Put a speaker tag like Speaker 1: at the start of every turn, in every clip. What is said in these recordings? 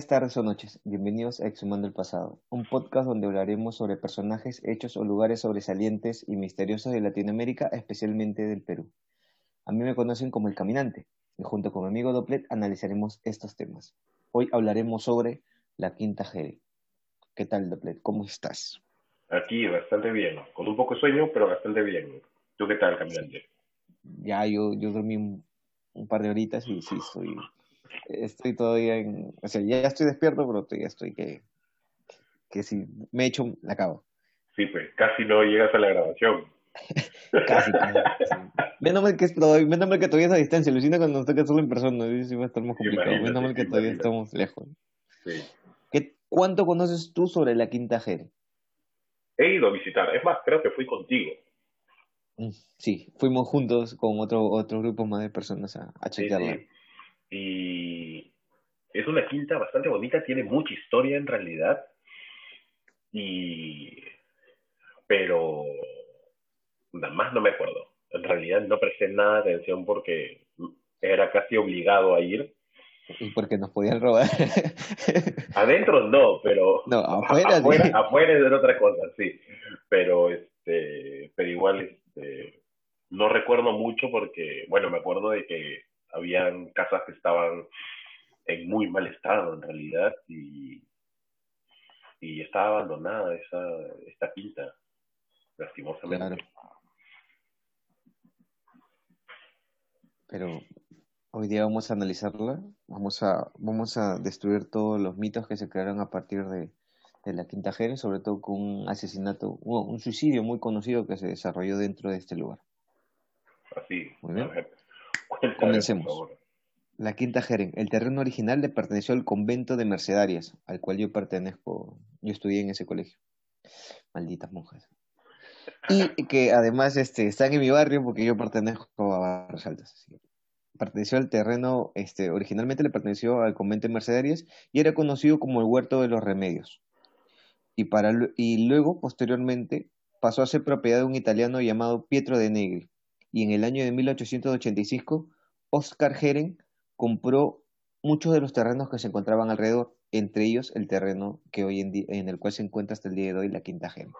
Speaker 1: Días, tardes o noches. Bienvenidos a Exhumando el Pasado, un podcast donde hablaremos sobre personajes, hechos o lugares sobresalientes y misteriosos de Latinoamérica, especialmente del Perú. A mí me conocen como El Caminante, y junto con mi amigo Doplet analizaremos estos temas. Hoy hablaremos sobre la Quinta Jere. ¿Qué tal, Doplet? ¿Cómo estás?
Speaker 2: Aquí, bastante bien. Con un poco de sueño, pero bastante bien. ¿Tú qué tal, Caminante?
Speaker 1: Ya, yo, yo dormí un, un par de horitas y sí, estoy estoy todavía en, o sea, ya estoy despierto, pero todavía estoy que, que si me echo, la acabo.
Speaker 2: Sí, pues casi no llegas a la grabación.
Speaker 1: casi, casi. Menos mal que menos mal que todavía es a distancia, Lucina cuando nos toca hacerlo en persona, sí va a estar más complicado, menos mal que todavía estamos lejos.
Speaker 2: Sí.
Speaker 1: ¿Qué, ¿Cuánto conoces tú sobre la Quinta Jere?
Speaker 2: He ido a visitar, es más, creo que fui contigo.
Speaker 1: Mm, sí, fuimos juntos con otro, otro grupo más de personas a, a chequearla. Sí,
Speaker 2: y es una quinta bastante bonita, tiene mucha historia en realidad. Y pero nada más no me acuerdo. En realidad no presté nada de atención porque era casi obligado a ir.
Speaker 1: Y porque nos podían robar.
Speaker 2: Adentro no, pero
Speaker 1: no, afuera,
Speaker 2: afuera, afuera es otra cosa, sí. Pero este, pero igual este, no recuerdo mucho porque, bueno, me acuerdo de que habían casas que estaban en muy mal estado en realidad y, y estaba abandonada esa esta quinta lastimosamente.
Speaker 1: Pero hoy día vamos a analizarla vamos a vamos a destruir todos los mitos que se crearon a partir de, de la quinta Jerez, sobre todo con un asesinato un, suicidio muy conocido que se desarrolló dentro de este lugar.
Speaker 2: Así
Speaker 1: muy bien Comencemos. La Quinta Jeren. El terreno original le perteneció al convento de Mercedarias, al cual yo pertenezco. Yo estudié en ese colegio. Malditas monjas. Y que además este, están en mi barrio porque yo pertenezco a Barras Altas. Perteneció al terreno, este, originalmente le perteneció al convento de Mercedarias y era conocido como el Huerto de los Remedios. Y, para, y luego, posteriormente, pasó a ser propiedad de un italiano llamado Pietro de Negri, y en el año de 1885 Oscar Geren compró muchos de los terrenos que se encontraban alrededor, entre ellos el terreno que hoy en, en el cual se encuentra hasta el día de hoy la Quinta Geren.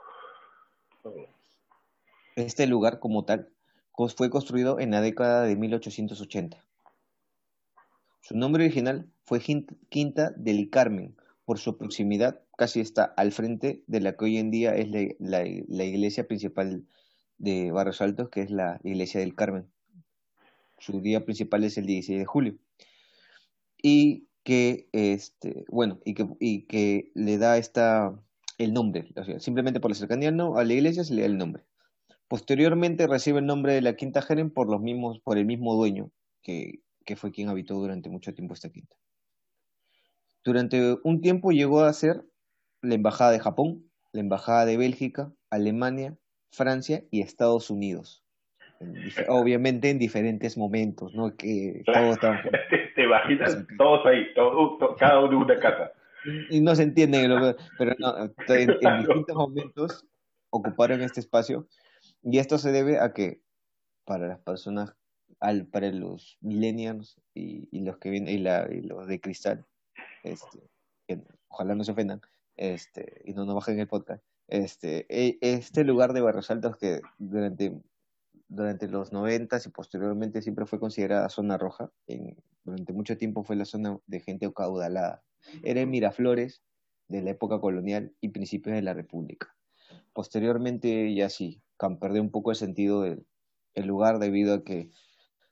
Speaker 1: Este lugar como tal fue construido en la década de 1880. Su nombre original fue Quinta del Carmen, por su proximidad, casi está al frente de la que hoy en día es la iglesia principal de Barrios Altos, que es la Iglesia del Carmen. Su día principal es el 16 de julio. Y que, este, bueno, y que, y que le da esta, el nombre, simplemente por la cercanía a la iglesia se le da el nombre. Posteriormente recibe el nombre de la Quinta Jeren por, los mismos, por el mismo dueño, que, que fue quien habitó durante mucho tiempo esta quinta. Durante un tiempo llegó a ser la Embajada de Japón, la Embajada de Bélgica, Alemania, Francia y Estados Unidos. obviamente en diferentes momentos, ¿no? Que
Speaker 2: todos Te imaginas todos ahí, cada uno en una casa.
Speaker 1: Y no se entiende, pero en, distintos momentos ocuparon este espacio y esto se debe a que para las personas, al, para los millennials y, los que vienen y, la, y los de cristal, este, ojalá no se ofendan, este, y no nos bajen el podcast, este, e, este lugar de Barrios Altos que durante, durante los noventas y posteriormente siempre fue considerada zona roja, en, durante mucho tiempo fue la zona de gente acaudalada. Era en Miraflores de la época colonial y principios de la República. Posteriormente ya sí, perdió un poco el sentido del el lugar debido a que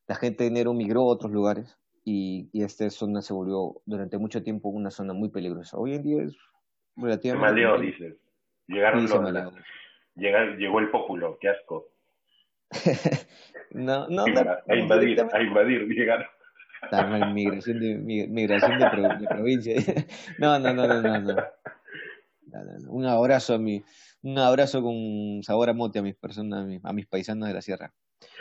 Speaker 1: la gente de enero migró a otros lugares y, y esta zona se volvió durante mucho tiempo una zona muy peligrosa. Hoy en día es
Speaker 2: relativamente... dices. Llegaron los, llegó el pópulo, qué asco.
Speaker 1: no, no,
Speaker 2: a, invadir, a invadir, llegaron.
Speaker 1: migración de, migración de, provincia. no, no, no, no, no, no. Un abrazo a mi, un abrazo con sabor a mote a mis personas, a mis, paisanos de la sierra.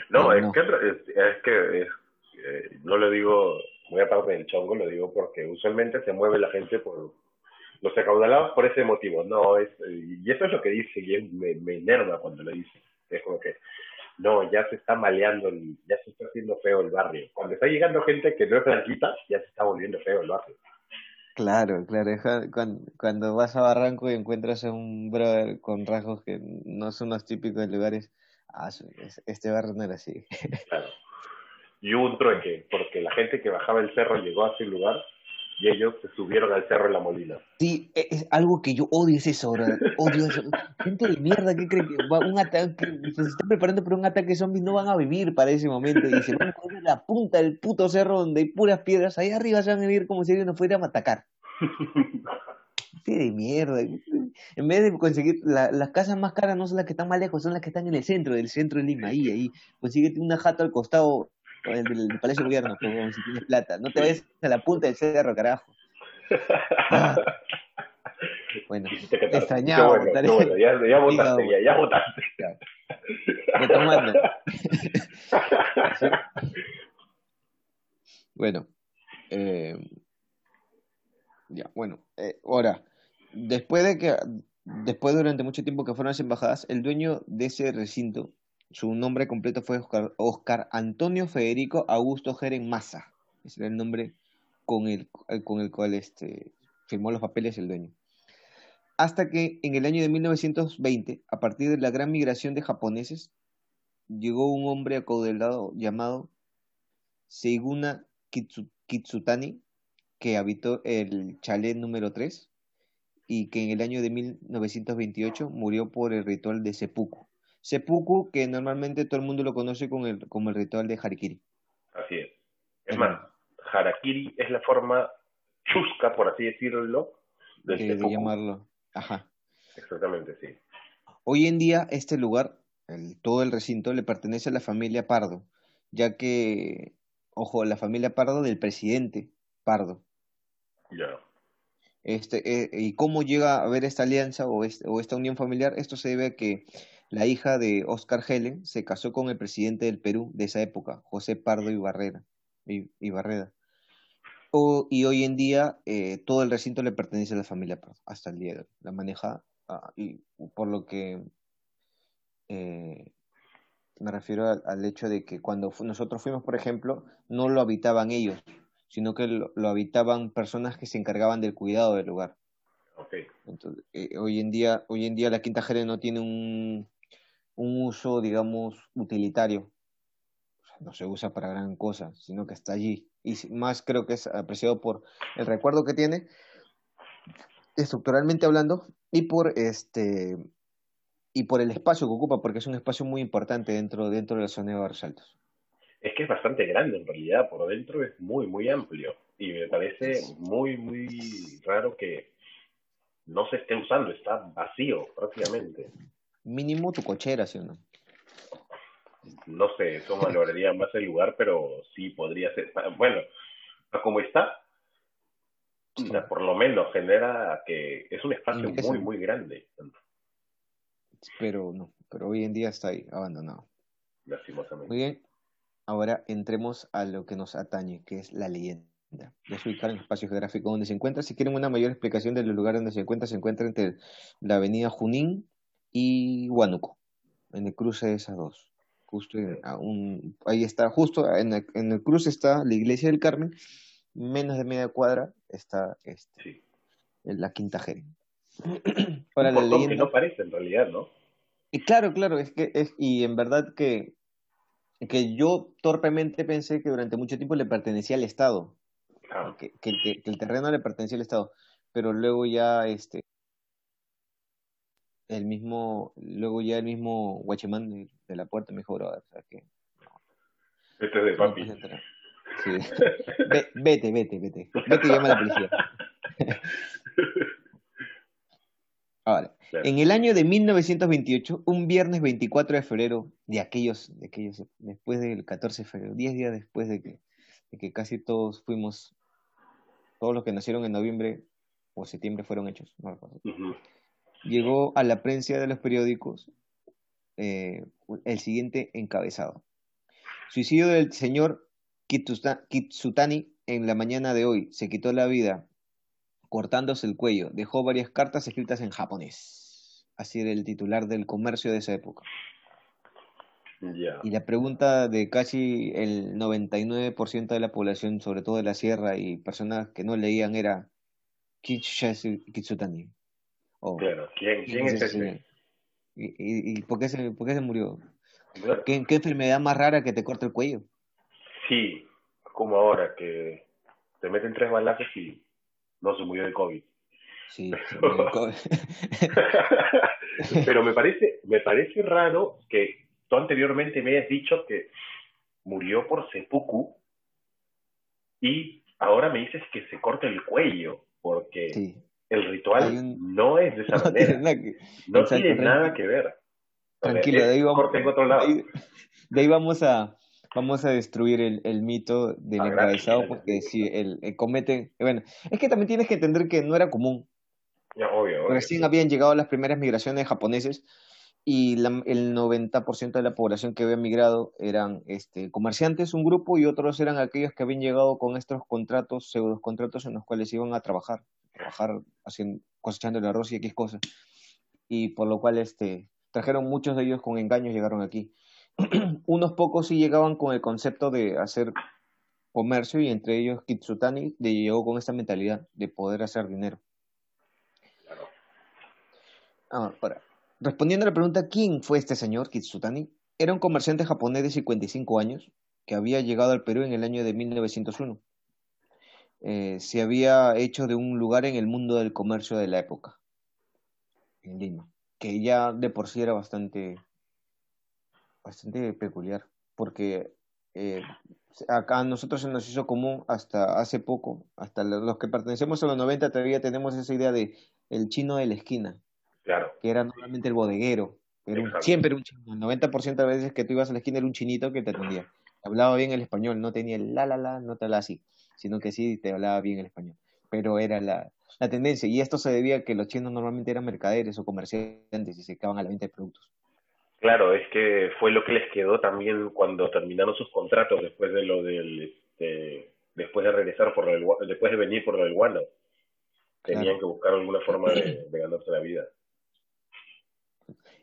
Speaker 2: No, es, Que, es, que eh, no lo digo muy aparte del chongo, lo digo porque usualmente se mueve la gente por los acaudalados por ese motivo. No, es, y eso es lo que dice y me, me enerva cuando lo dice. Es como que, no, ya se está maleando, el, ya se está haciendo feo el barrio. Cuando está llegando gente que no es blanquita, ya se está volviendo feo el barrio.
Speaker 1: Claro, claro, cuando, vas a Barranco y encuentras a un brother con rasgos que no son los típicos lugares, ah, este barrio no era así.
Speaker 2: Claro. Y hubo un trueque, porque la gente que bajaba el cerro llegó a ese lugar y ellos se subieron al cerro en la molina.
Speaker 1: Sí, e, es algo que yo odio es eso, bro. Odio eso. Gente de mierda que cree que va un ataque, se está preparando para un ataque zombie, no van a vivir para ese momento y se van a poner la punta del puto cerro donde hay puras piedras, ahí arriba se van a vivir como si ellos nos fueran a atacar. Sí, de mierda. En vez de conseguir las casas más caras no son las que están más lejos, son las que están en el centro, del centro de Lima, ahí, ahí. Consíguete una jato al costado el del Palacio de Gobierno, como si tienes plata. No te vayas a la punta del cerro, carajo. Bueno, extrañaba bueno,
Speaker 2: bueno, ya, ya votaste, ya, ya votaste.
Speaker 1: Retomando. bueno, eh, ya, bueno, eh, ahora, después de que, después durante mucho tiempo que fueron las embajadas, el dueño de ese recinto su nombre completo fue Oscar, Antonio Federico Augusto Jeren Massa. Ese era el nombre con el, con el cual este, firmó los papeles el dueño. Hasta que en el año de 1920, a partir de la gran migración de japoneses, llegó un hombre acaudalado llamado Seiguna Kitsutani, que habitó el chalet número 3 y que en el año de 1928 murió por el ritual de seppuku. Seppuku, que normalmente todo el mundo lo conoce con el, como el ritual de Harikiri.
Speaker 2: Así es. Es más, Harakiri es la forma chusca, por así decirlo,
Speaker 1: de, de llamarlo. Ajá.
Speaker 2: Exactamente, sí.
Speaker 1: Hoy en día este lugar, el, todo el recinto, le pertenece a la familia Pardo, ya que, ojo, la familia Pardo del presidente Pardo.
Speaker 2: Ya.
Speaker 1: Este, eh, ¿Y cómo llega a haber esta alianza o, o esta unión familiar? Esto se debe a que la hija de Oscar Helen se casó con el presidente del Perú de esa época, José Pardo Ibarrera, Ibarreda. y hoy en día eh, todo el recinto le pertenece a la familia Pardo, hasta el día de hoy. La maneja, ah, y por lo que eh, me refiero al, hecho de que cuando nosotros fuimos, por ejemplo, no lo habitaban ellos, sino que lo habitaban personas que se encargaban del cuidado del lugar. Entonces, eh, hoy en día, hoy en día la Quinta Jerez no tiene un, un uso, digamos, utilitario. no se usa para gran cosa, sino que está allí. Y más creo que es apreciado por el recuerdo que tiene, estructuralmente hablando, y por este y por el espacio que ocupa, porque es un espacio muy importante dentro, dentro de la zona de Barros Altos.
Speaker 2: Es que es bastante grande en realidad, por dentro es muy, muy amplio. Y me parece muy, muy raro que no se esté usando, está vacío prácticamente.
Speaker 1: Mínimo tu cochera, ¿sí o no?
Speaker 2: No sé, eso valoraría más el lugar, pero sí podría ser. Bueno, como está, por lo menos genera que es un espacio muy, muy grande.
Speaker 1: Pero no, pero hoy en día está ahí, abandonado.
Speaker 2: Lastimosamente.
Speaker 1: Muy bien, ahora entremos a lo que nos atañe, que es la leyenda es ubicar en el espacio geográfico donde se encuentra. Si quieren una mayor explicación del lugar donde se encuentra, se encuentra entre la avenida Junín y Huánuco, en el cruce de esas dos. Justo ahí está, justo en el, cruce está la iglesia del Carmen, menos de media cuadra está este, en la Quinta G.
Speaker 2: Para la leyenda. no parece en realidad, ¿no?
Speaker 1: Y claro, claro, es que es, y en verdad que, que yo torpemente pensé que durante mucho tiempo le pertenecía al Estado. Que, el, terreno le pertenecía al Estado, pero luego ya este el mismo, luego ya el mismo guachimán de, la puerta me dijo, o sea que
Speaker 2: Este es de papi.
Speaker 1: Sí. vete, vete, vete. Vete y llama a la policía. Ahora, en el año de 1928, un viernes 24 de febrero, de aquellos, de aquellos, después del 14 de febrero, 10 días después de que, de que casi todos fuimos todos los que nacieron en noviembre o septiembre fueron hechos, no recuerdo. Llegó a la prensa de los periódicos eh, el siguiente encabezado. Suicidio del señor Kitsutani en la mañana de hoy. Se quitó la vida cortándose el cuello. Dejó varias cartas escritas en japonés. Así era el titular del comercio de esa época. Y la pregunta de casi el 99% de la población, sobre todo de la sierra y personas que no leían, era ¿Quién
Speaker 2: claro, ¿quién, quién es ese?
Speaker 1: ¿Y, y, por, qué se, por qué se murió? ¿Qué, ¿Qué, enfermedad más rara que te corta el cuello?
Speaker 2: Sí, como ahora, que te meten tres balazos y no se murió de COVID.
Speaker 1: Sí, se murió de COVID.
Speaker 2: Pero me parece, me parece raro que tú anteriormente me hayas dicho que murió por seppuku y ahora me dices que se corta el cuello porque el ritual no es de esa manera. no tiene nada que ver.
Speaker 1: Tranquilo, de ahí vamos, de ahí, vamos a vamos a destruir el, el mito del ah, encabezado porque si el, comete bueno es que también tienes que entender que no era común.
Speaker 2: Ya, obvio,
Speaker 1: recién habían llegado las primeras migraciones japoneses y el 90% de la población que había migrado eran este, comerciantes, un grupo, y otros eran aquellos que habían llegado con estos contratos, pseudos contratos en los cuales iban a trabajar, trabajar haciendo, cosechando el arroz y X cosas. Y por lo cual este, trajeron muchos de ellos con engaños, llegaron aquí. Unos pocos sí llegaban con el concepto de hacer comercio y entre ellos Kitsutani llegó con esta mentalidad de poder hacer dinero. Ah, ahora, Respondiendo a la pregunta, ¿quién fue este señor Kitsutani? Era un comerciante japonés de 55 años que había llegado al Perú en el año de 1901. Eh, se había hecho de un lugar en el mundo del comercio de la época, en Lima, que ya de por sí era bastante, bastante peculiar, porque eh, acá a nosotros se nos hizo común hasta hace poco, hasta los que pertenecemos a los 90 todavía tenemos esa idea de el chino de la esquina, que era normalmente el bodeguero. Era siempre un chino. El 90% de veces que tú ibas a la esquina era un chinito que te atendía. Hablaba bien el español, no tenía el la la la, no te la así, sino que sí te hablaba bien el español. Pero era la, la tendencia. Y esto se debía a que los chinos normalmente eran mercaderes o comerciantes y se quedaban a la venta de productos.
Speaker 2: Claro, es que fue lo que les quedó también cuando terminaron sus contratos después de lo del este, después de regresar por el, después de venir por el guano. Tenían que buscar alguna forma de ganarse la vida.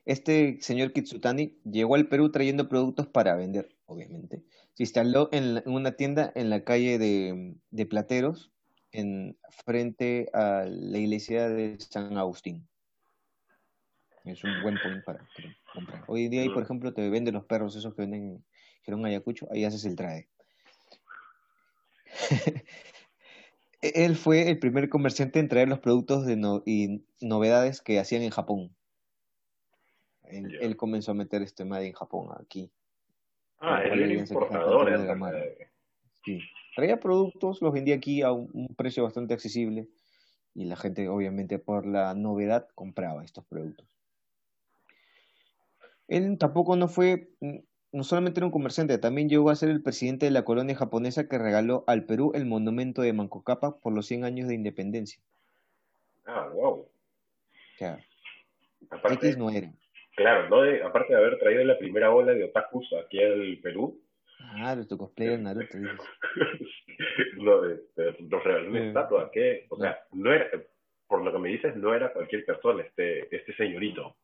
Speaker 1: Este señor Kitsutani llegó al Perú trayendo productos para vender, obviamente. Se instaló en, una tienda en la calle de, Plateros, en frente a la iglesia de San Agustín. Es un buen point para comprar. Hoy en día, ahí, por ejemplo, te venden los perros esos que venden en Ayacucho, ahí haces el traje. Él fue el primer comerciante en traer los productos de y novedades que hacían en Japón. Él, comenzó a meter este Made en Japón aquí.
Speaker 2: Ah, él era importador.
Speaker 1: Sí. Traía productos, los vendía aquí a un, precio bastante accesible y la gente obviamente por la novedad compraba estos productos. Él tampoco no fue, no solamente era un comerciante, también llegó a ser el presidente de la colonia japonesa que regaló al Perú el monumento de Manco Cápac por los 100 años de independencia.
Speaker 2: Ah, wow.
Speaker 1: Claro. X no era.
Speaker 2: Claro, ¿no? aparte de haber traído la primera ola de otakus aquí al Perú.
Speaker 1: Ah, de tu cosplay de Naruto,
Speaker 2: no, de, regaló una estatua, que, o sea, no era, por lo que me dices, no era cualquier persona, este, este señorito.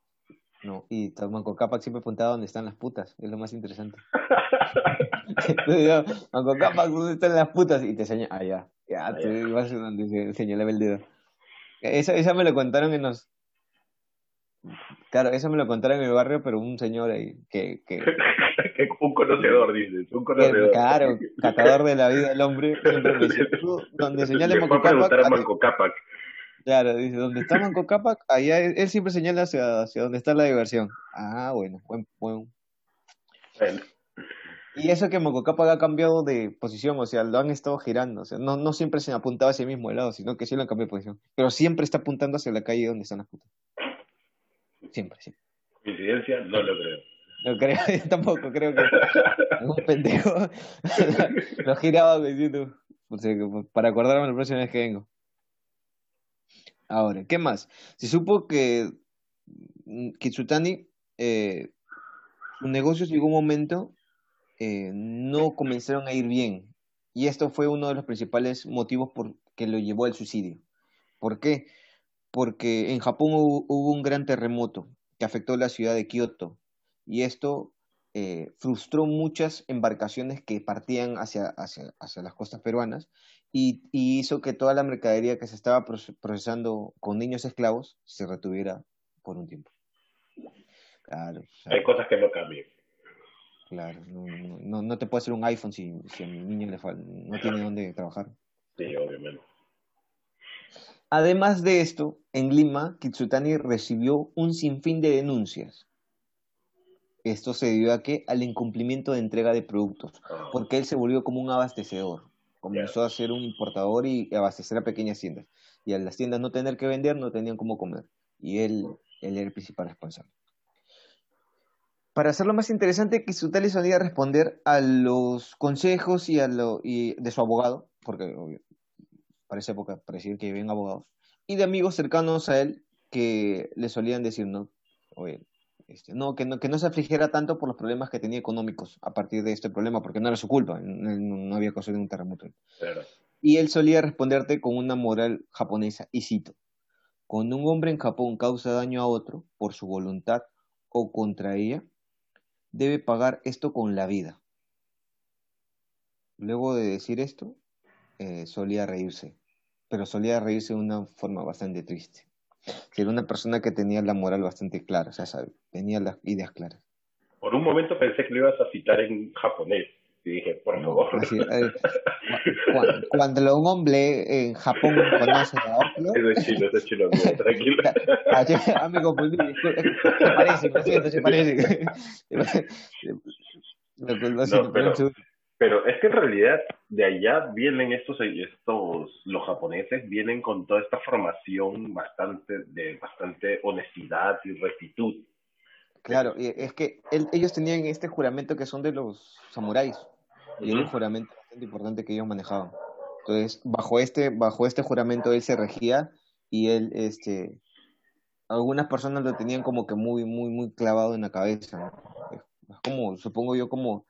Speaker 1: No, y Manco Capac siempre apuntaba donde están las putas, es lo más interesante. Manco Capac, ¿dónde están las putas? Y te señala, ah, ya, ya, te vas a donde señalaba el dedo. Esa, esa me lo contaron en los, Claro, eso me lo contaron en el barrio, pero un señor ahí que... que
Speaker 2: un conocedor, dices, un conocedor.
Speaker 1: claro, catador de la vida del hombre, siempre dice, donde señale Manco
Speaker 2: Capac...
Speaker 1: Claro, dice, donde está Manco Capac, allá él, siempre señala hacia, hacia donde está la diversión. Ah, bueno, buen, buen.
Speaker 2: Bueno.
Speaker 1: Y eso que Manco Capac ha cambiado de posición, o sea, lo han estado girando, o sea, no, no siempre se apuntaba hacia el mismo lado, sino que sí lo han cambiado de posición, pero siempre está apuntando hacia la calle donde están las putas. Siempre, sí.
Speaker 2: ¿Coincidencia? No lo creo.
Speaker 1: No creo, tampoco creo que un pendejo lo giraba diciendo para acordarme la próxima vez que vengo. Ahora, ¿qué más? Se supo que Kitsutani, eh, sus negocios llegó un momento eh, no comenzaron a ir bien. Y esto fue uno de los principales motivos por que lo llevó al suicidio. ¿Por qué? Porque en Japón hubo, un gran terremoto que afectó la ciudad de Kioto y esto eh, frustró muchas embarcaciones que partían hacia, hacia, hacia, las costas peruanas y, hizo que toda la mercadería que se estaba procesando con niños esclavos se retuviera por un tiempo.
Speaker 2: Claro. Hay cosas que no cambian.
Speaker 1: Claro, no, no, te puede hacer un iPhone si, si a mi niño le falta, no tiene dónde trabajar.
Speaker 2: Sí, obviamente.
Speaker 1: Además de esto, en Lima, Kitsutani recibió un sinfín de denuncias. Esto se debió a que al incumplimiento de entrega de productos, ah. porque él se volvió como un abastecedor. Comenzó a ser un importador y abastecer a pequeñas tiendas. Y a las tiendas no tener que vender, no tenían cómo comer. Y él, él era el principal responsable. Para hacerlo más interesante, Kitsutani solía responder a los consejos y, a lo, y de su abogado, porque para esa época parecía que habían abogados, y de amigos cercanos a él que le solían decir, no, oye, este, no, que no, que no se afligiera tanto por los problemas que tenía económicos a partir de este problema, porque no era su culpa, no, había causado un terremoto. Y él solía responderte con una moral japonesa, y cito, cuando un hombre en Japón causa daño a otro por su voluntad o contra ella, debe pagar esto con la vida. Luego de decir esto, eh, solía reírse pero solía reírse de una forma bastante triste. Era una persona que tenía la moral bastante clara, o sea, tenía las ideas claras.
Speaker 2: Por un momento pensé que lo ibas a citar en japonés. Y dije, por favor. Eh,
Speaker 1: cuando, un hombre en Japón conoce a
Speaker 2: otro... Es chino, eso es chino, tranquilo.
Speaker 1: Ah, me confundí, se parece, se parece.
Speaker 2: no, pero, pero es que en realidad de allá vienen estos, estos, los japoneses vienen con toda esta formación bastante, de bastante honestidad y rectitud.
Speaker 1: Claro, es que ellos tenían este juramento que son de los samuráis, y era un juramento bastante importante que ellos manejaban. Entonces, bajo este, bajo este juramento él se regía y él, este, algunas personas lo tenían como que muy, muy, muy clavado en la cabeza. Es como, supongo yo, como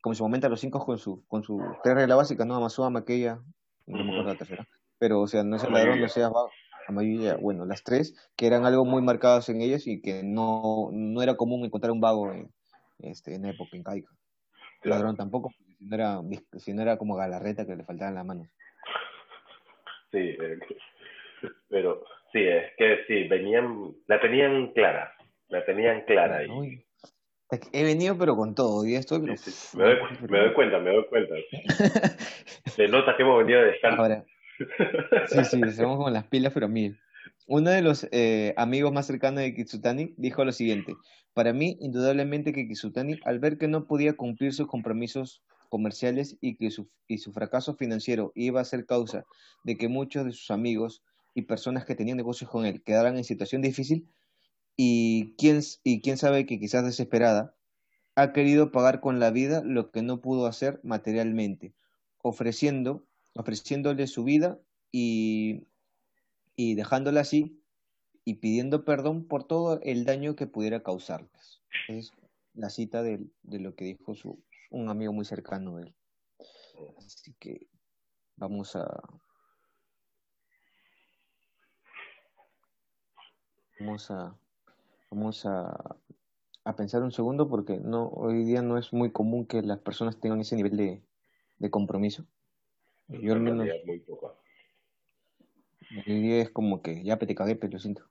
Speaker 1: como se momento a los cinco con su, con su tres reglas básicas, ¿no? Amasua, Maquella, no me acuerdo la tercera. Pero, o sea, no el ladrón, no sea mayoría, bueno, las tres, que eran algo muy marcadas en ellas y que no, no era común encontrar un vago en, este, en época incaica. El ladrón tampoco, si no, era, si no era como Galarreta que le faltaban las manos.
Speaker 2: Sí, eh, pero sí, es que sí, venían, la tenían clara, la tenían clara. Y,
Speaker 1: He venido pero con todo, y estoy...
Speaker 2: Me, doy, cuenta, me doy cuenta. Se nota que hemos venido de descanso.
Speaker 1: sí, sí, estamos con las pilas, pero mil. Uno de los eh, amigos más cercanos de Kitsutani dijo lo siguiente, para mí, indudablemente que Kitsutani, al ver que no podía cumplir sus compromisos comerciales y que su, y su fracaso financiero iba a ser causa de que muchos de sus amigos y personas que tenían negocios con él quedaran en situación difícil, y quién, y quién sabe que quizás desesperada, ha querido pagar con la vida lo que no pudo hacer materialmente, ofreciendo, ofreciéndole su vida y, y dejándola así y pidiendo perdón por todo el daño que pudiera causarles. Es la cita de, de lo que dijo su, un amigo muy cercano de él. Así que vamos a, vamos a Vamos a, a pensar un segundo porque no hoy día no es muy común que las personas tengan ese nivel de, de compromiso. Yo al menos... Muy Hoy día es como que ya te cagué, pero lo siento.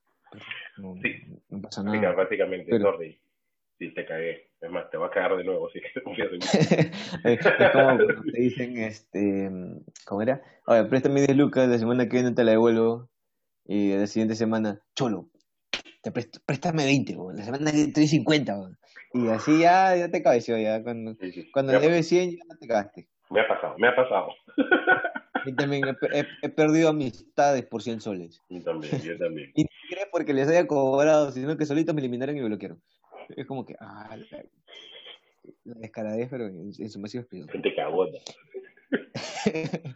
Speaker 2: no, sí. no pasa nada. Básicamente, pero... Sí, te cagué. Es más, te va a cagar de nuevo, si confías en mí.
Speaker 1: es como te dicen, este, ¿cómo era? Oye, préstame 10 lucas, la semana que viene te la devuelvo. Y la siguiente semana, cholo, préstame 20, la semana que estoy 50, y así ya, ya te cabeció, ya cuando, cuando debes 100 ya te cagaste.
Speaker 2: Me ha pasado, me ha pasado.
Speaker 1: Y también he, perdido amistades por 100 soles.
Speaker 2: Yo también, yo también.
Speaker 1: Y no crees porque les haya cobrado, sino que solitos me eliminaron y me bloquearon. Es como que, ah, la, la descaradez, pero en, su máximo esplendor.
Speaker 2: Gente cagona.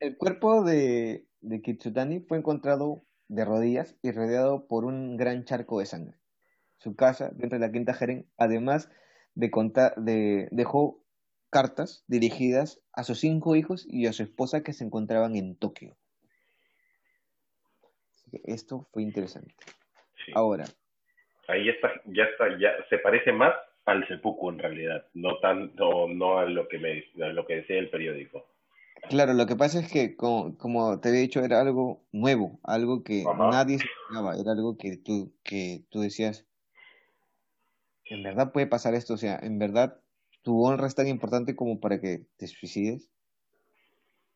Speaker 1: El cuerpo de, de Kitsutani fue encontrado de rodillas y rodeado por un gran charco de sangre. Su casa, dentro de la quinta Jeren, además de contar, de, dejó cartas dirigidas a sus cinco hijos y a su esposa que se encontraban en Tokio. Esto fue interesante. Ahora.
Speaker 2: Ahí está, ya está, ya se parece más al seppuku en realidad, no tanto, no a lo que me, a lo que decía el periódico.
Speaker 1: Claro, lo que pasa es que, como, como te había dicho, era algo nuevo, algo que
Speaker 2: Ajá,
Speaker 1: nadie se esperaba, era algo que tú, que tú decías, ¿en verdad puede pasar esto? O sea, ¿en verdad tu honra es tan importante como para que te suicides?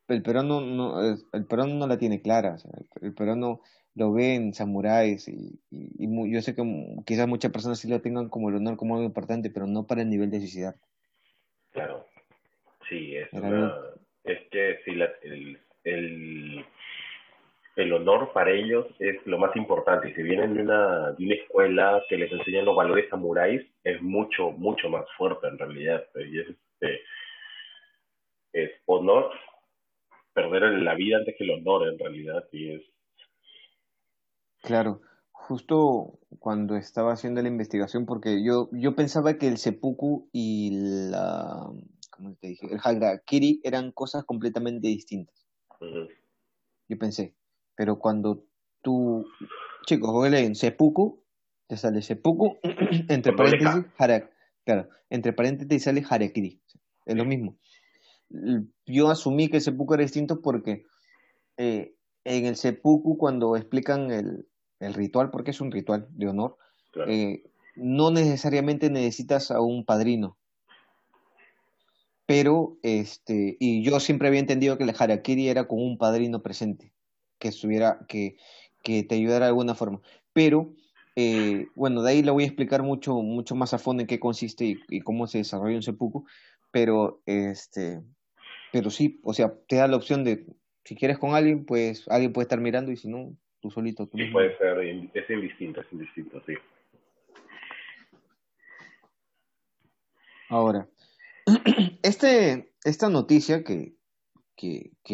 Speaker 1: El peruano no, el, el peruano no la tiene clara, o sea, el, el peruano lo ve en samuráis y, y, yo sé que quizás muchas personas sí lo tengan como el honor como algo importante, pero no para el nivel de suicidar.
Speaker 2: claro. Sí, es es que sí, la, el, el, el honor para ellos es lo más importante. Si vienen de una, de una escuela que les enseñan los valores samuráis, es mucho, mucho más fuerte en realidad. Y es, este, es honor, perder la vida antes que el honor en realidad. Y es,
Speaker 1: claro, justo cuando estaba haciendo la investigación, porque yo, yo pensaba que el seppuku y la, ¿cómo te dije? El harakiri eran cosas completamente distintas.
Speaker 2: uh,
Speaker 1: Yo pensé, pero cuando tú, chicos, googleen seppuku, te sale seppuku, entre paréntesis, harak, claro, entre paréntesis sale harakiri, es lo mismo. Yo asumí que el seppuku era distinto porque eh, en el seppuku, cuando explican el, el ritual, porque es un ritual de honor,
Speaker 2: Claro.
Speaker 1: eh, no necesariamente necesitas a un padrino, pero, este, y yo siempre había entendido que el harakiri era con un padrino presente, que estuviera, que, que te ayudara de alguna forma. Pero, eh, bueno, de ahí le voy a explicar mucho, mucho más a fondo en qué consiste y, y cómo se desarrolla un seppuku, pero, este, pero sí, o sea, te da la opción de, si quieres con alguien, pues alguien puede estar mirando y si no, tú solito, tú
Speaker 2: Sí,
Speaker 1: mismo.
Speaker 2: puede ser, es indistinto, es indistinto, sí.
Speaker 1: Ahora, este, esta noticia que,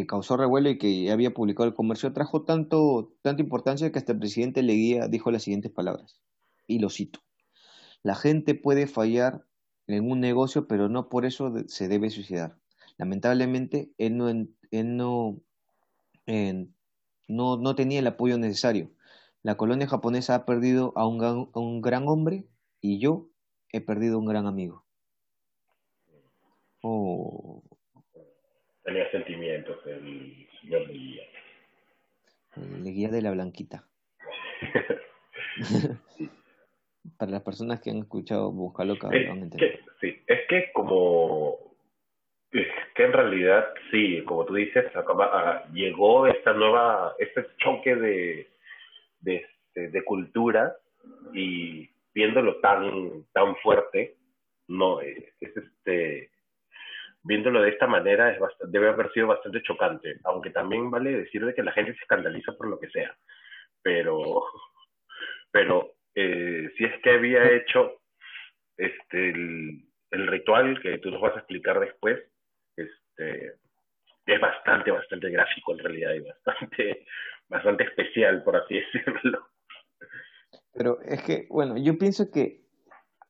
Speaker 1: causó revuelo y que había publicado el comercio trajo tanto, tanta importancia que hasta el presidente Leguía dijo las siguientes palabras, y lo cito, la gente puede fallar en un negocio, pero no por eso se debe suicidar. Lamentablemente, él no, él no, en- no, no tenía el apoyo necesario. La colonia japonesa ha perdido a un, a un gran hombre y yo he perdido a un gran amigo. Oh,
Speaker 2: Tenía sentimientos el señor Leguía.
Speaker 1: Leguía de la Blanquita. Para las personas que han escuchado Buscaloca lo
Speaker 2: Es
Speaker 1: van a entender.
Speaker 2: que, sí, es que como, es que en realidad, sí, como tú dices, acaba- ah, llegó esta nueva, este choque de, de, este, de cultura y viéndolo tan, tan fuerte, no, es, es este, viéndolo de esta manera debe haber sido bastante chocante, aunque también vale decir de que la gente se escandaliza por lo que sea, pero, pero eh, si es que había hecho este el, el ritual que tú nos vas a explicar después, este es bastante, bastante gráfico en realidad y bastante, bastante especial, por así decirlo.
Speaker 1: Pero es que, bueno, yo pienso que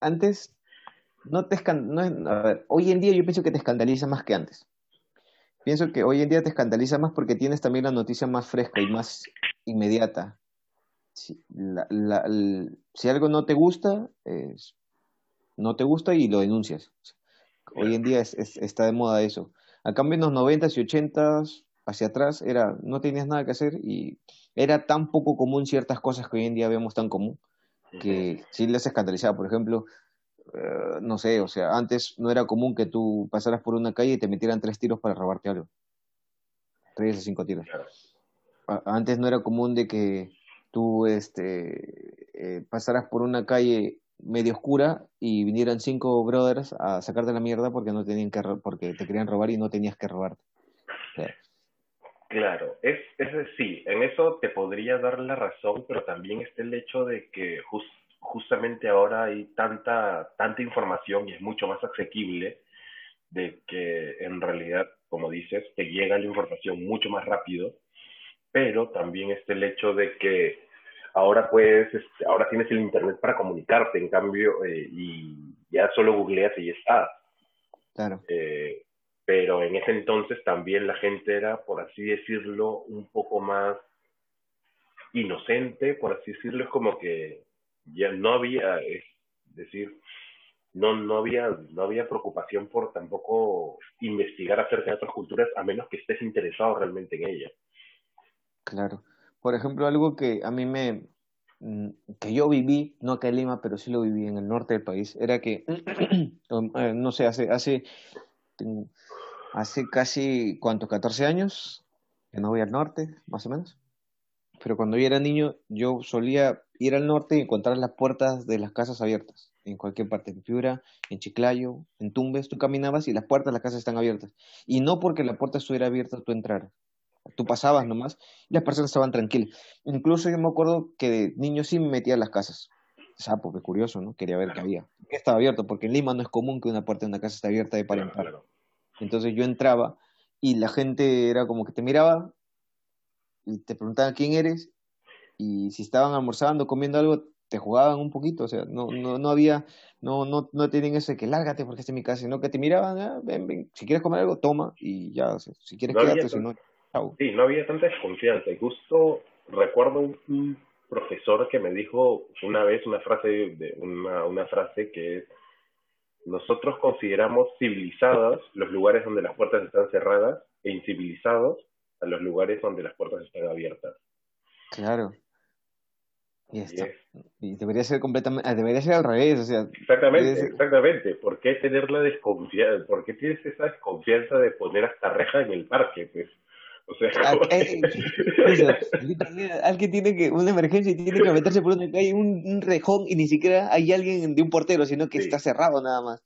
Speaker 1: antes no te escan- no es- a ver, hoy en día yo pienso que te escandaliza más que antes. Pienso que hoy en día te escandaliza más porque tienes también la noticia más fresca y más inmediata. Si, la- la- el- si algo no te gusta, no te gusta y lo denuncias. Hoy en día es- es- está de moda eso. A cambio en los noventas y ochentas, hacia atrás, era, no tenías nada que hacer y era tan poco común ciertas cosas que hoy en día vemos tan común que sí les escandalizaba. Por ejemplo, eh, no sé, o sea, antes no era común que tú pasaras por una calle y te metieran tres tiros para robarte algo. Tres o cinco tiros. Antes no era común de que tú este, eh, pasaras por una calle medio oscura y vinieran cinco brothers a sacarte la mierda porque no tenían que porque te querían robar y no tenías que robarte. O sea,
Speaker 2: Claro, es, es sí, en eso te podría dar la razón, pero también está el hecho de que jus- justamente ahora hay tanta, tanta información y es mucho más asequible de que en realidad, como dices, te llega la información mucho más rápido, pero también está el hecho de que ahora puedes, este, ahora tienes el internet para comunicarte, en cambio, eh, y ya solo googleas y ya está.
Speaker 1: claro.
Speaker 2: Eh, pero en ese entonces también la gente era, por así decirlo, un poco más inocente, por así decirlo, es como que ya no había, es decir, no, no, había, no había preocupación por tampoco investigar acerca de otras culturas a menos que estés interesado realmente en ellas.
Speaker 1: Claro. Por ejemplo, algo que a mí me, mm, que yo viví, no acá en Lima, pero sí lo viví en el norte del país, era que, eh, no sé, hace, hace, hace casi, ¿cuántos? 14 años, que no voy al norte, más o menos. Pero cuando yo era niño, yo solía ir al norte y encontrar las puertas de las casas abiertas, en cualquier parte, en Piura, en Chiclayo, en Tumbes, tú caminabas y las puertas de las casas están abiertas. Y no porque la puerta estuviera abierta tú entraras. Tú pasabas nomás y las personas estaban tranquilas. Incluso yo me acuerdo que de niño sí me metía a las casas. Sapo, qué curioso, ¿no? Quería ver qué había. ¿Qué estaba abierto? Porque en Lima no es común que una puerta de una casa esté abierta de para entrar. Entonces yo entraba y la gente era como que te miraba y te preguntaban quién eres y si estaban almorzando, comiendo algo, te jugaban un poquito, o sea, no, no, no había, no, no, no tienen eso de que lárgate porque es en mi casa, sino que te miraban, ah, ven, ven, si quieres comer algo, toma y ya, si quieres quédate, si no, chao.
Speaker 2: Sí, no había tanta desconfianza y justo recuerdo un, profesor que me dijo una vez una frase, de, una, una frase que es nosotros consideramos civilizadas los lugares donde las puertas están cerradas e incivilizados a los lugares donde las puertas están abiertas.
Speaker 1: Claro. Y, esto, y debería ser completamente, ah, debería ser al revés, o sea.
Speaker 2: Exactamente, exactamente. ¿Por qué tener la desconfianza? ¿Por qué tienes esa desconfianza de poner hasta reja en el parque? Pues, o sea, ah, eh,
Speaker 1: alguien tiene que, una emergencia y tiene que meterse por donde hay un, un, rejón y ni siquiera hay alguien de un portero, sino que está cerrado nada más.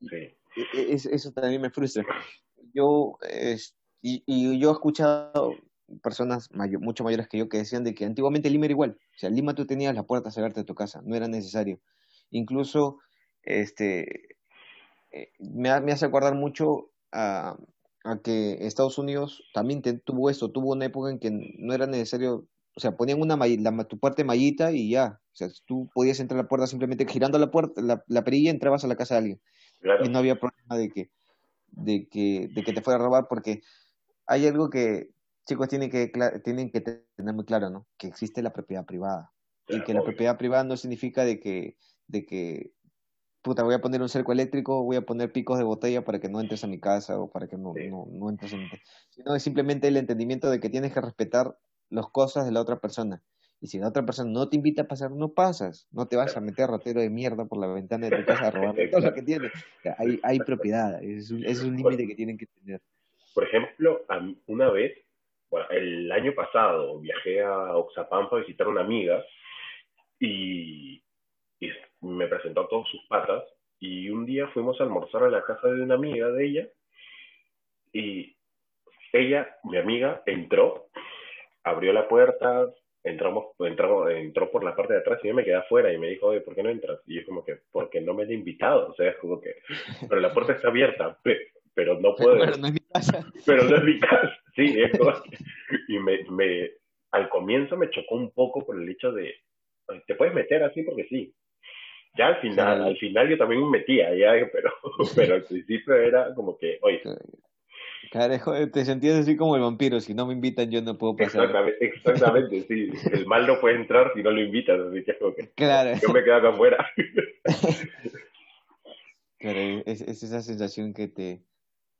Speaker 2: sí. E,
Speaker 1: e, eso también me frustra. Yo, y, y yo he escuchado personas mucho mayores que yo que decían de que antiguamente Lima era igual. O sea, Lima tú tenías la puerta cerrada de tu casa, no era necesario. Incluso, este, eh, me, hace acordar mucho a, a, que Estados Unidos también tuvo eso, tuvo una época en que no era necesario, o sea, ponían una la, tu puerta mallita y ya. O sea, tú podías entrar a la puerta simplemente girando la puerta, la, la perilla, entrabas a la casa de alguien. Y no había problema de que, de que, de que te fuera a robar porque hay algo que, chicos tienen que, tienen que tener muy claro, ¿no? Que existe la propiedad privada. y que la propiedad privada no significa de que, de que, puta, voy a poner un cerco eléctrico, voy a poner picos de botella para que no entres a mi casa o para que no, no, no entres en mi Sino es simplemente el entendimiento de que tienes que respetar las cosas de la otra persona. Y si la otra persona no te invita a pasar, no pasas. No te vas a meter ratero de mierda por la ventana de tu casa a robar todo lo que tienes. hay, hay propiedad. Es un, es un límite que tienen que tener.
Speaker 2: Por ejemplo, una vez bueno, el año pasado viajé a Oxapampa a visitar a una amiga y, me presentó a todos sus patas y un día fuimos a almorzar a la casa de una amiga de ella y ella, mi amiga, entró, abrió la puerta, entramos, entró, entró por la parte de atrás y yo me quedé afuera y me dijo, oye, ¿por qué no entras? Y yo como que, porque no me he invitado, o sea, es como que, pero la puerta está abierta, pero no puedo.
Speaker 1: Pero no es mi casa.
Speaker 2: Pero no es mi casa, sí. y me, me, al comienzo me chocó un poco por el hecho de, te puedes meter así porque sí. Ya al final, al final yo también me metía, ya, pero, pero al principio era como que, oye.
Speaker 1: Carajo, te sentías así como el vampiro, si no me invitan yo no puedo pasar.
Speaker 2: Exactamente, exactamente sí. El mal no puede entrar si no lo invitas, así que, como que
Speaker 1: claro.
Speaker 2: yo me quedo acá afuera.
Speaker 1: Claro, es, es esa sensación que te,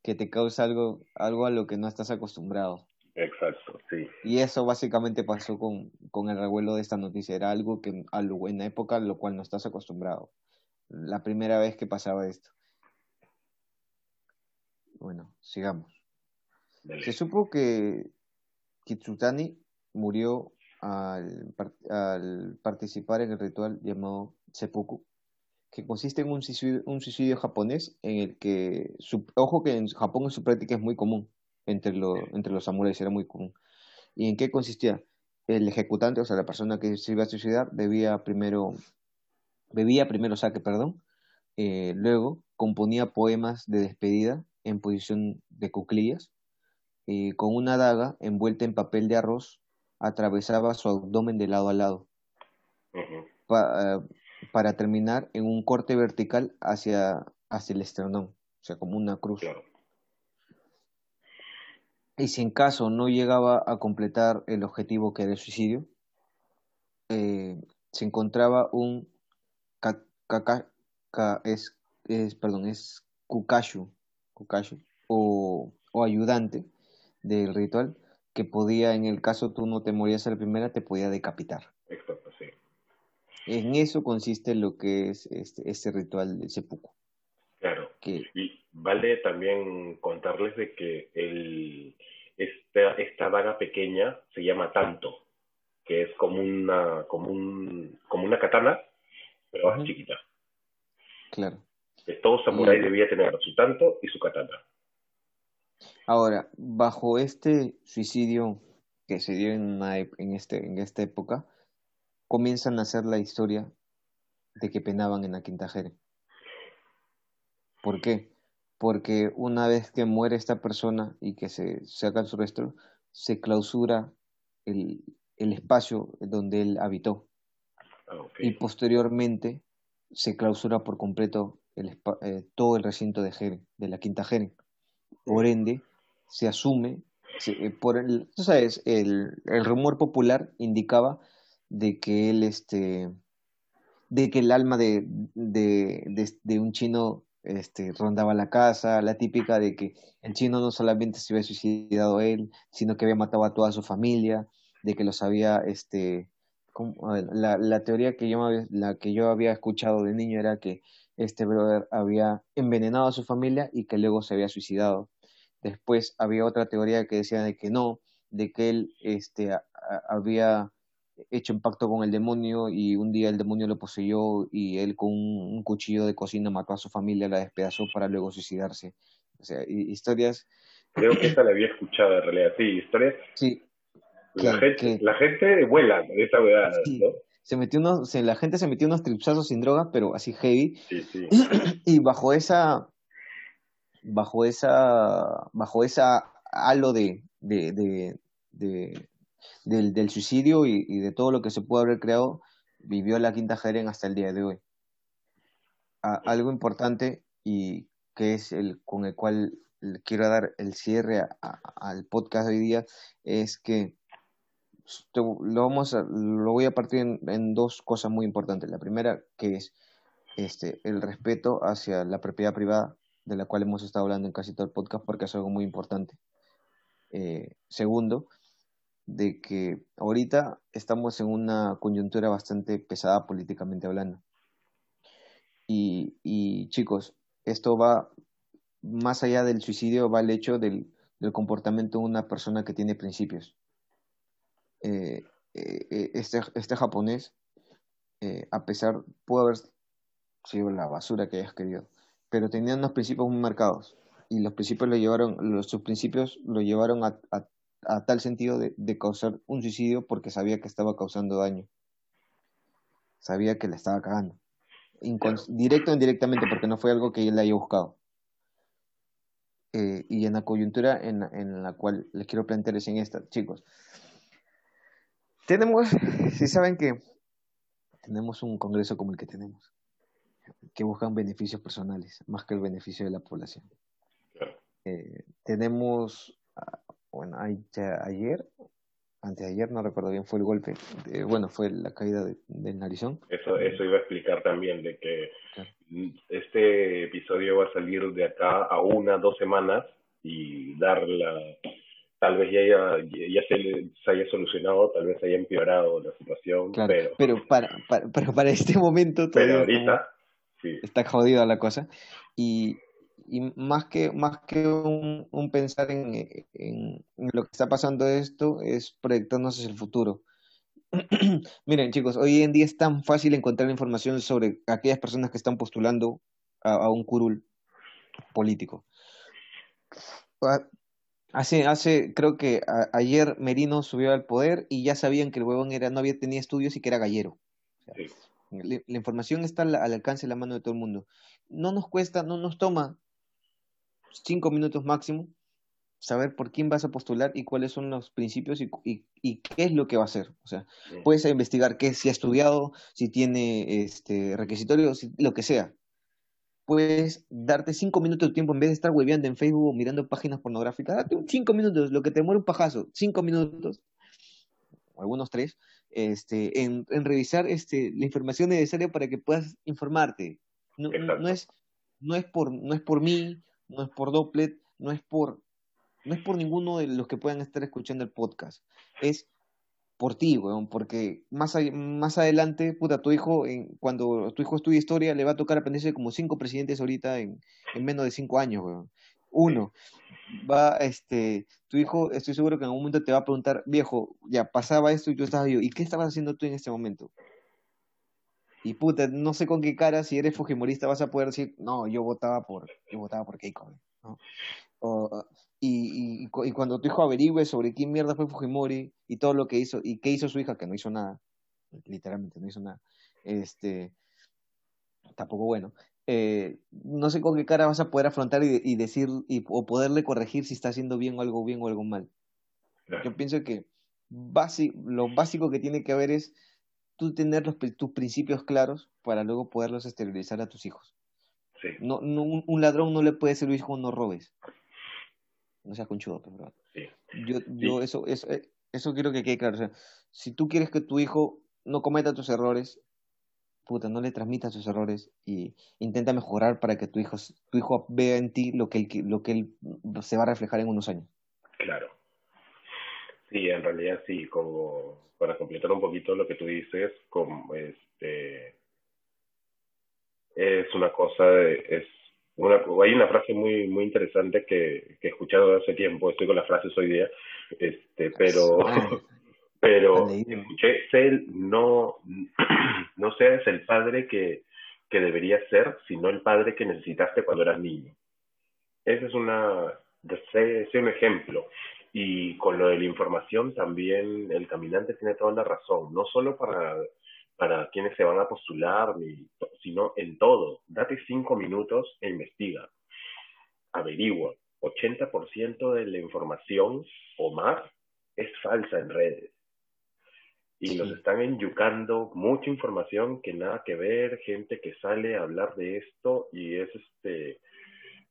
Speaker 1: que te causa algo, algo a lo que no estás acostumbrado.
Speaker 2: Exacto, sí.
Speaker 1: Y eso básicamente pasó con, con el revuelo de esta noticia. Era algo que en la época a lo cual no estás acostumbrado. La primera vez que pasaba esto. Bueno, sigamos. Se supo que Kitsutani murió al, al participar en el ritual llamado seppuku, que consiste en un suicidio, un suicidio japonés en el que, su, ojo que en Japón en su práctica es muy común, entre, lo, entre los samuráis era muy común. ¿Y en qué consistía? El ejecutante, o sea, la persona que se iba a suicidar, bebía primero, bebía primero saque, perdón, eh, luego componía poemas de despedida en posición de cuclillas, y con una daga envuelta en papel de arroz, atravesaba su abdomen de lado a lado para terminar en un corte vertical hacia, hacia el esternón, o sea, como una cruz. Y si en caso no llegaba a completar el objetivo que era el suicidio, eh, se encontraba un es, es, perdón, es Kukashu, Kukashu o, o ayudante del ritual que podía, en el caso tú no te morías a la primera, te podía decapitar.
Speaker 2: Exacto, sí.
Speaker 1: En eso consiste lo que es este, este ritual del seppuku.
Speaker 2: Claro. Y vale también contarles de que el, esta, esta daga pequeña se llama tanto, que es como una, como un, como una katana, pero más chiquita.
Speaker 1: Claro.
Speaker 2: todo samurái debía tener su tanto y su katana.
Speaker 1: Ahora, bajo este suicidio que se dio en, en, este, en esta época, comienzan a hacer la historia de que penaban en la Quinta Jere. ¿Por qué? Porque una vez que muere esta persona y que se saca su resto, se clausura el, el espacio donde él habitó.
Speaker 2: Ah,
Speaker 1: y posteriormente se clausura por completo el, eh, todo el recinto de Jere, de la Quinta Jere. Por ende, se asume, eh, por el, tú sabes, el, el, rumor popular indicaba de que él, este, de que el alma de, de, de, un chino este, rondaba la casa, la típica de que el chino no solamente se había suicidado él, sino que había matado a toda su familia, de que los había, este, la, la teoría que yo, la que yo había escuchado de niño era que este brother había envenenado a su familia y que luego se había suicidado. Después había otra teoría que decía de que no, de que él este, había hecho un pacto con el demonio y un día el demonio lo poseyó y él con un, cuchillo de cocina mató a su familia, la despedazó para luego suicidarse. O sea, historias...
Speaker 2: Creo que esa la había escuchado en realidad, sí, historias...
Speaker 1: Sí.
Speaker 2: La, gente, la gente vuela con esa verdad, ¿no?
Speaker 1: Se metió unos, la gente se metió unos tripsazos sin droga, pero así heavy.
Speaker 2: Sí, sí.
Speaker 1: y bajo esa, bajo esa, bajo esa halo de, de, de, del, del, suicidio y, y, de todo lo que se pudo haber creado, vivió la Quinta Jeren hasta el día de hoy. algo importante y que es el con el cual quiero dar el cierre al podcast de hoy día es que lo vamos a, lo voy a partir en, en, dos cosas muy importantes. La primera que es este el respeto hacia la propiedad privada de la cual hemos estado hablando en casi todo el podcast porque es algo muy importante. Eh, segundo, de que ahorita estamos en una coyuntura bastante pesada políticamente hablando. Y, chicos, esto va más allá del suicidio, va el hecho del, del comportamiento de una persona que tiene principios. Eh, eh, este, este japonés, a pesar, pudo haber sido la basura que hayas querido, pero tenían unos principios muy marcados y los principios lo llevaron, sus principios lo llevaron a, tal sentido de, de, causar un suicidio porque sabía que estaba causando daño. Sabía que le estaba cagando. directo o indirectamente, porque no fue algo que él haya buscado. Eh, y en la coyuntura en, en, la cual les quiero plantear es en esta, chicos. Tenemos, si saben que tenemos un congreso como el que tenemos que buscan beneficios personales más que el beneficio de la población. Eh, tenemos, bueno, ayer, antes de ayer, no recuerdo bien, fue el golpe, bueno, fue la caída del narizón.
Speaker 2: Eso, eso iba a explicar también, de que este episodio va a salir de acá a una, dos semanas y dar la, tal vez ya, ya, se, se, haya solucionado, tal vez haya empeorado la situación. pero,
Speaker 1: pero, para, para, pero para este momento todavía.
Speaker 2: Pero ahorita,
Speaker 1: Está jodida la cosa. Y, y más que, más que un, un pensar en, en, lo que está pasando esto, es proyectarnos hacia el futuro. Miren, chicos, hoy en día es tan fácil encontrar información sobre aquellas personas que están postulando a, a un curul político. Ah, hace, hace, creo que ayer Merino subió al poder y ya sabían que el huevón era, no había tenía estudios y que era gallero. La, información está al, alcance de la mano de todo el mundo. No nos cuesta, no nos toma cinco minutos máximo saber por quién vas a postular y cuáles son los principios y, y, qué es lo que va a hacer. O sea, puedes investigar qué, si ha estudiado, si tiene este requisitorio, lo que sea. Puedes darte cinco minutos de tiempo en vez de estar hueveando en Facebook o mirando páginas pornográficas. Date cinco minutos, lo que te muere un pajazo, cinco minutos, algunos tres, este, en, en revisar este, la información necesaria para que puedas informarte. No, no, es, no, es por, no es por mí, no es por Dopplet, no es por, no es por ninguno de los que puedan estar escuchando el podcast. Es por ti, weón, porque más, más adelante, puta, tu hijo, en, cuando tu hijo estudie historia, le va a tocar aprenderse como cinco presidentes ahorita en, en menos de cinco años, weón. Uno, va, este, tu hijo, estoy seguro que en algún momento te va a preguntar, viejo, ya pasaba esto y tú estabas yo, ¿y qué estabas haciendo tú en este momento? Y puta, no sé con qué cara, si eres fujimorista, vas a poder decir, no, yo votaba por, yo votaba por Keiko, ¿no? y, y, y, cuando tu hijo averigüe sobre quién mierda fue Fujimori y todo lo que hizo, y qué hizo su hija, que no hizo nada, literalmente no hizo nada, este, tampoco bueno, eh, no sé con qué cara vas a poder afrontar y, decir y, o poderle corregir si está haciendo bien o algo bien o algo mal. Yo pienso que lo básico que tiene que haber es tú tener los, tus principios claros para luego poderlos esterilizar a tus hijos. No, no, un ladrón no le puede decir hijo no robes. No seas conchudo, pero yo, yo eso, eso, eh, eso quiero que quede claro. O sea, si tú quieres que tu hijo no cometa tus errores, puta, no le transmitas sus errores y intenta mejorar para que tu hijo, tu hijo vea en ti lo que, él, lo que él se va a reflejar en unos años.
Speaker 2: Claro. Sí, en realidad sí, como para completar un poquito lo que tú dices, como este es una cosa, es una, hay una frase muy muy interesante que, que he escuchado hace tiempo, estoy con las frases hoy día, este, pero pero escuché, no, no seas el padre que, que deberías ser, sino el padre que necesitaste cuando eras niño. Ese es una, es un ejemplo. Y con lo de la información también el caminante tiene toda la razón, no solo para, para quienes se van a postular, sino en todo. Date cinco minutos e investiga. Averigua. 80% de la información o más es falsa en redes y nos están enyucando mucha información que nada que ver, gente que sale a hablar de esto y es este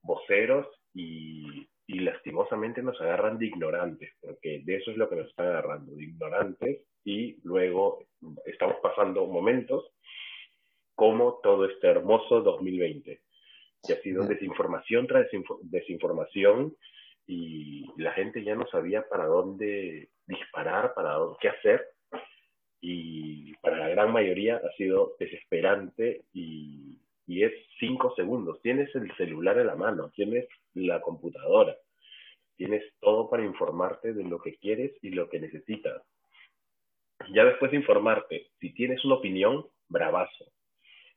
Speaker 2: voceros y, y lastimosamente nos agarran de ignorantes, porque de eso es lo que nos están agarrando, de ignorantes y luego estamos pasando momentos como todo este hermoso 2020, que ha sido desinformación tras desinformación y la gente ya no sabía para dónde disparar, para dónde, qué hacer y para la gran mayoría ha sido desesperante y, y es cinco segundos. Tienes el celular en la mano, tienes la computadora, tienes todo para informarte de lo que quieres y lo que necesitas. Ya después de informarte, si tienes una opinión, bravazo,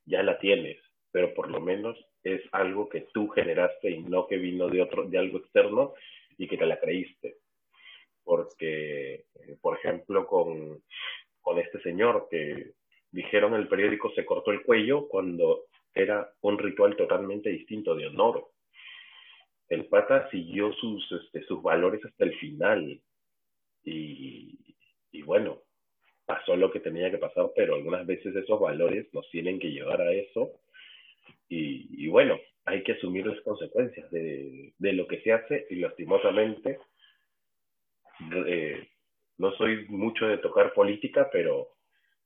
Speaker 2: ya la tienes, pero por lo menos es algo que tú generaste y no que vino de otro, de algo externo y que te la creíste. Porque, por ejemplo, con con este señor que dijeron en el periódico se cortó el cuello cuando era un ritual totalmente distinto de honor. El pata siguió sus, este, sus valores hasta el final. Y, y bueno, pasó lo que tenía que pasar, pero algunas veces esos valores nos tienen que llevar a eso. Y, y bueno, hay que asumir las consecuencias de, lo que se hace. Y lastimosamente eh, no soy mucho de tocar política, pero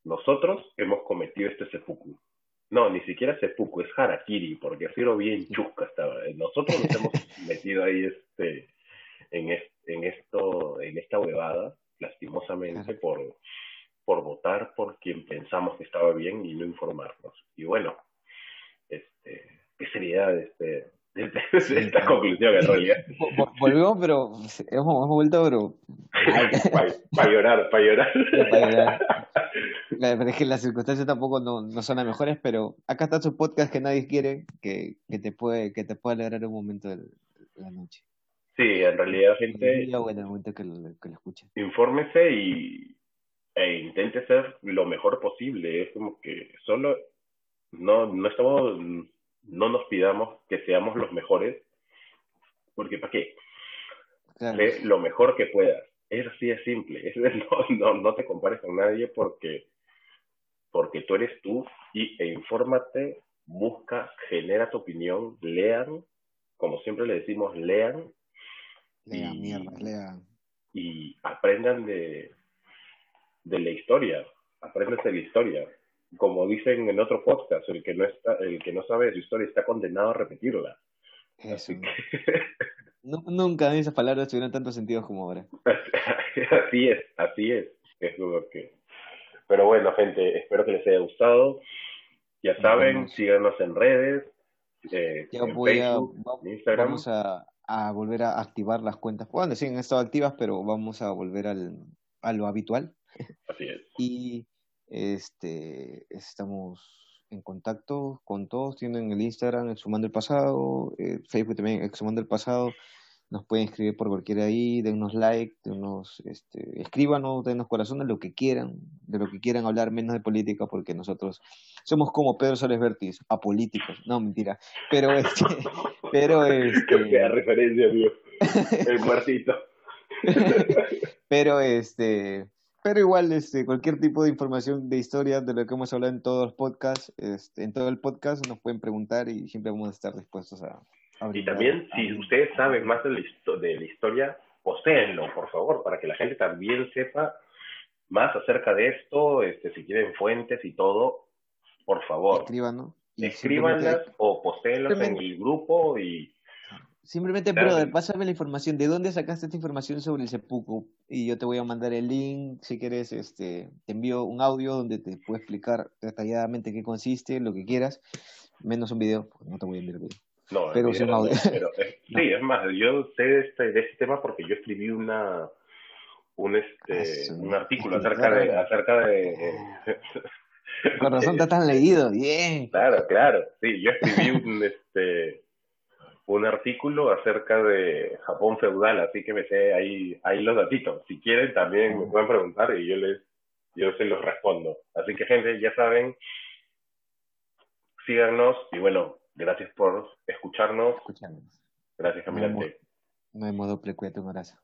Speaker 2: nosotros hemos cometido este seppuku. No, ni siquiera seppuku, es harakiri, porque sido bien chusca estaba. Nosotros nos hemos metido ahí este, en, en, esto, en esta huevada, lastimosamente, por, por votar por quien pensamos que estaba bien y no informarnos. Y bueno, este, qué seriedad este, esta conclusión en realidad.
Speaker 1: Volvemos, pero hemos, vuelto, pero...
Speaker 2: Para llorar, para llorar.
Speaker 1: Pero es que las circunstancias tampoco no, no, son las mejores, pero acá está su podcast que nadie quiere, que, que te puede que te puede alegrar un momento de la noche.
Speaker 2: Sí, en realidad, gente...
Speaker 1: bueno el momento que lo, que lo escuche.
Speaker 2: Infórmese y e intente ser lo mejor posible. Es como que solo no, no estamos no nos pidamos que seamos los mejores, porque ¿para qué? Sé lo mejor que puedas. Es así es simple. no, no, no, te compares con nadie porque, porque tú eres tú y, e infórmate, busca, genera tu opinión, lean, como siempre le decimos, lean.
Speaker 1: Lean, y, mierda, lean.
Speaker 2: Y aprendan de, de la historia, aprendan de la historia como dicen en otro podcast, el que no está, el que no sabe de su historia está condenado a repetirla.
Speaker 1: Eso. nunca en esas palabras tuvieron tantos sentidos como ahora.
Speaker 2: así es, así es. Es lo que. Pero bueno, gente, espero que les haya gustado. Ya saben, síganos en redes. Eh,
Speaker 1: ya voy a, Instagram. Vamos a, a, volver a activar las cuentas. Bueno, sí, han estado activas, pero vamos a volver al, a lo habitual.
Speaker 2: Así es.
Speaker 1: Y este, estamos en contacto con todos. Tienen el Instagram, Exhumando el Pasado, eh, Facebook también, Exhumando el Pasado. Nos pueden escribir por cualquiera ahí, denos like, denos, este, escríbanos, denos corazones, lo que quieran, de lo que quieran hablar, menos de política, porque nosotros somos como Pedro Soles Vértiz, apolíticos. No, mentira. Pero este, pero este.
Speaker 2: referencia, tío. El muertito.
Speaker 1: pero este pero igual, este, cualquier tipo de información de historia de lo que hemos hablado en todos los podcasts, este, en todo el podcast, nos pueden preguntar y siempre vamos a estar dispuestos a,
Speaker 2: Y también, si ustedes saben más de la, de la historia, postéenlo, por favor, para que la gente también sepa más acerca de esto, este, si quieren fuentes y todo, por favor.
Speaker 1: Escríbanos.
Speaker 2: Escríbanlas o postéenlas en el grupo y
Speaker 1: Simplemente, brother, pásame la información. ¿De dónde sacaste esta información sobre el seppuku? Y yo te voy a mandar el link. Si quieres, este, te envío un audio donde te puedo explicar detalladamente qué consiste, lo que quieras. Menos un video, no te voy a enviar video.
Speaker 2: No, pero un audio. Sí, es más, yo sé de este, de este tema porque yo escribí una un este ah, un artículo acerca de acerca de
Speaker 1: Con razón te tan leído, bien.
Speaker 2: Claro, claro. Sí, yo escribí un este un artículo acerca de Japón feudal, así que me sé ahí, ahí los datitos. Si quieren también me pueden preguntar y yo les yo se los respondo. Así que gente, ya saben, síganos y bueno, gracias por escucharnos.
Speaker 1: Escucharnos.
Speaker 2: Gracias, Camilante.
Speaker 1: No hay modo, un abrazo.